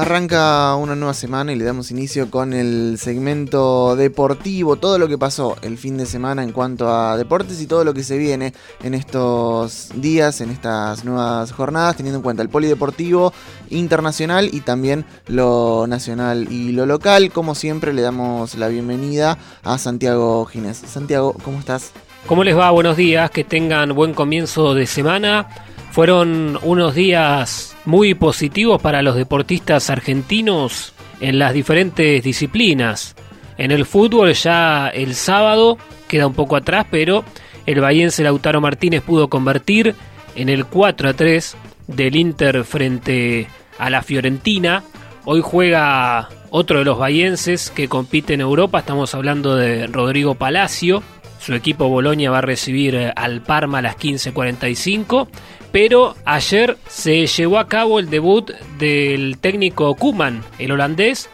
Arranca una nueva semana y le damos inicio con el segmento deportivo, todo lo que pasó el fin de semana en cuanto a deportes y todo lo que se viene en estos días, en estas nuevas jornadas, teniendo en cuenta el polideportivo internacional y también lo nacional y lo local. Como siempre, le damos la bienvenida a Santiago Ginés. Santiago, ¿cómo estás? ¿Cómo les va? Buenos días, que tengan buen comienzo de semana. Fueron unos días muy positivos para los deportistas argentinos en las diferentes disciplinas. En el fútbol ya el sábado queda un poco atrás, pero el bahiense Lautaro Martínez pudo convertir en el 4 a 3 del Inter frente a la Fiorentina. Hoy juega otro de los bahienses que compite en Europa, estamos hablando de Rodrigo Palacio. Su equipo Bolonia va a recibir al Parma a las 15.45 pero ayer se llevó a cabo el debut del técnico Kuman, el holandés,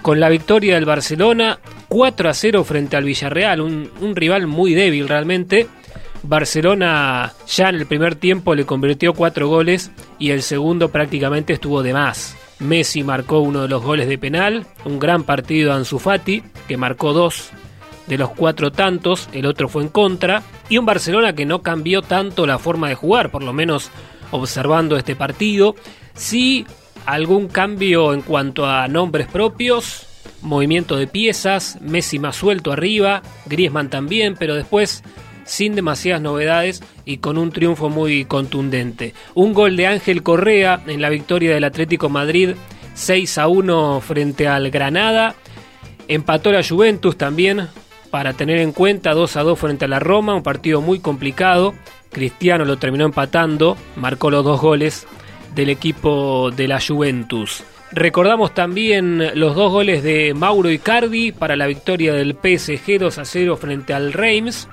con la victoria del Barcelona 4 a 0 frente al Villarreal, un, rival muy débil realmente. Barcelona ya en el primer tiempo le convirtió cuatro goles y el segundo prácticamente estuvo de más. Messi marcó uno de los goles de penal, un gran partido de Ansu Fati, que marcó dos de los cuatro tantos, el otro fue en contra, y un Barcelona que no cambió tanto la forma de jugar, por lo menos observando este partido. Sí, algún cambio en cuanto a nombres propios, movimiento de piezas, Messi más suelto arriba, Griezmann también, pero después sin demasiadas novedades y con un triunfo muy contundente. Un gol de Ángel Correa en la victoria del Atlético Madrid 6 a 1 frente al Granada. Empató la Juventus también para tener en cuenta 2 a 2 frente a la Roma, un partido muy complicado. Cristiano lo terminó empatando, marcó los dos goles del equipo de la Juventus. Recordamos también los dos goles de Mauro Icardi para la victoria del PSG 2 a 0 frente al Reims.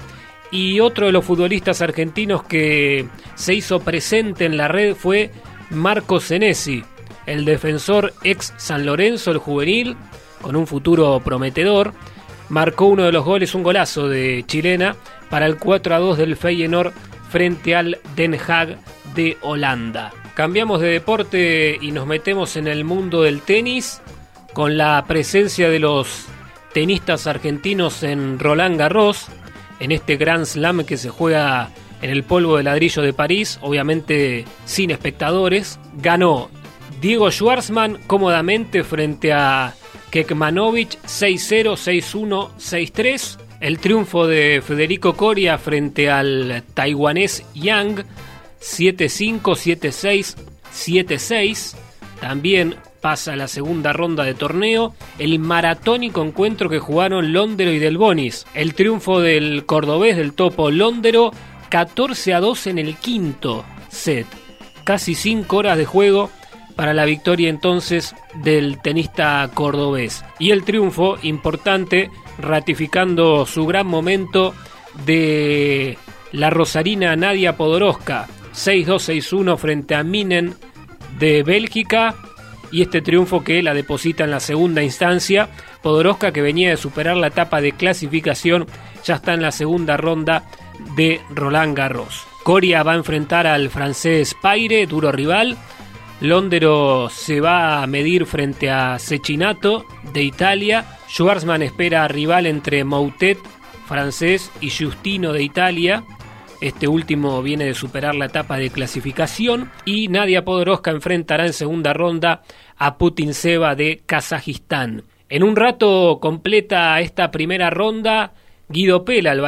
Y otro de los futbolistas argentinos que se hizo presente en la red fue Marco Senesi, el defensor ex San Lorenzo, el juvenil, con un futuro prometedor marcó uno de los goles, un golazo de chilena para el 4 a 2 del Feyenoord frente al Den Haag de Holanda. Cambiamos de deporte y nos metemos en el mundo del tenis con la presencia de los tenistas argentinos en Roland Garros, en este Grand Slam que se juega en el polvo de ladrillo de París, obviamente sin espectadores. Ganó Diego Schwartzman cómodamente frente a Kekmanovic 6-0, 6-1, 6-3. El triunfo de Federico Coria frente al taiwanés Yang 7-5, 7-6, 7-6. También pasa la segunda ronda de torneo. El maratónico encuentro que jugaron Londero y Del Bonis. El triunfo del cordobés del topo Londero 14 a 2 en el quinto set. Casi 5 horas de juego para la victoria entonces del tenista cordobés. Y el triunfo importante ratificando su gran momento de la rosarina Nadia Podoroska, 6-2-6-1 frente a Minen de Bélgica y este triunfo que la deposita en la segunda instancia. Podoroska que venía de superar la etapa de clasificación ya está en la segunda ronda de Roland Garros. Coria va a enfrentar al francés Paire, duro rival, Londero se va a medir frente a Cecchinato de Italia. Schwarzman espera rival entre Moutet, francés, y Justino de Italia. Este último viene de superar la etapa de clasificación. Y Nadia Podoroska enfrentará en segunda ronda a Putin Seba de Kazajistán. En un rato completa esta primera ronda Guido Pela, el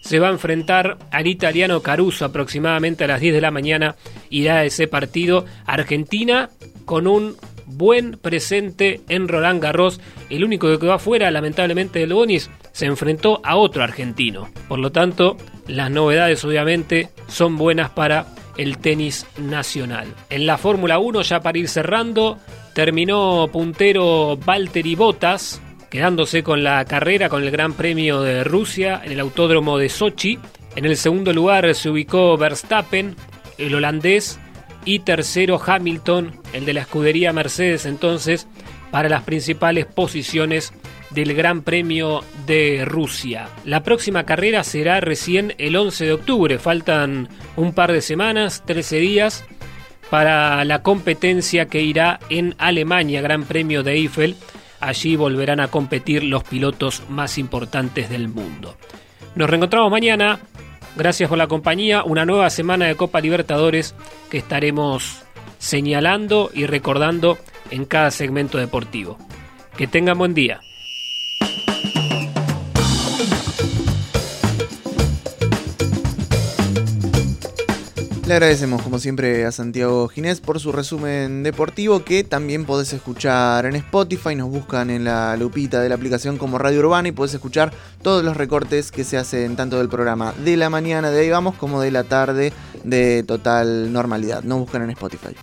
se va a enfrentar al italiano Caruso aproximadamente a las 10 de la mañana. Irá a ese partido Argentina con un buen presente en Roland Garros. El único que quedó fuera, lamentablemente, del Bonis, se enfrentó a otro argentino. Por lo tanto, las novedades obviamente son buenas para el tenis nacional. En la Fórmula 1, ya para ir cerrando, terminó puntero Valtteri Bottas quedándose con la carrera con el Gran Premio de Rusia en el Autódromo de Sochi. En el segundo lugar se ubicó Verstappen, el holandés, y tercero Hamilton, el de la escudería Mercedes entonces, para las principales posiciones del Gran Premio de Rusia. La próxima carrera será recién el 11 de octubre, faltan un par de semanas, 13 días, para la competencia que irá en Alemania, Gran Premio de Eiffel. Allí volverán a competir los pilotos más importantes del mundo. Nos reencontramos mañana. Gracias por la compañía. Una nueva semana de Copa Libertadores que estaremos señalando y recordando en cada segmento deportivo. Que tengan buen día. Le agradecemos como siempre a Santiago Ginés por su resumen deportivo que también podés escuchar en Spotify, nos buscan en la lupita de la aplicación como Radio Urbana y podés escuchar todos los recortes que se hacen tanto del programa de la mañana de ahí vamos como de la tarde de total normalidad. Nos buscan en Spotify.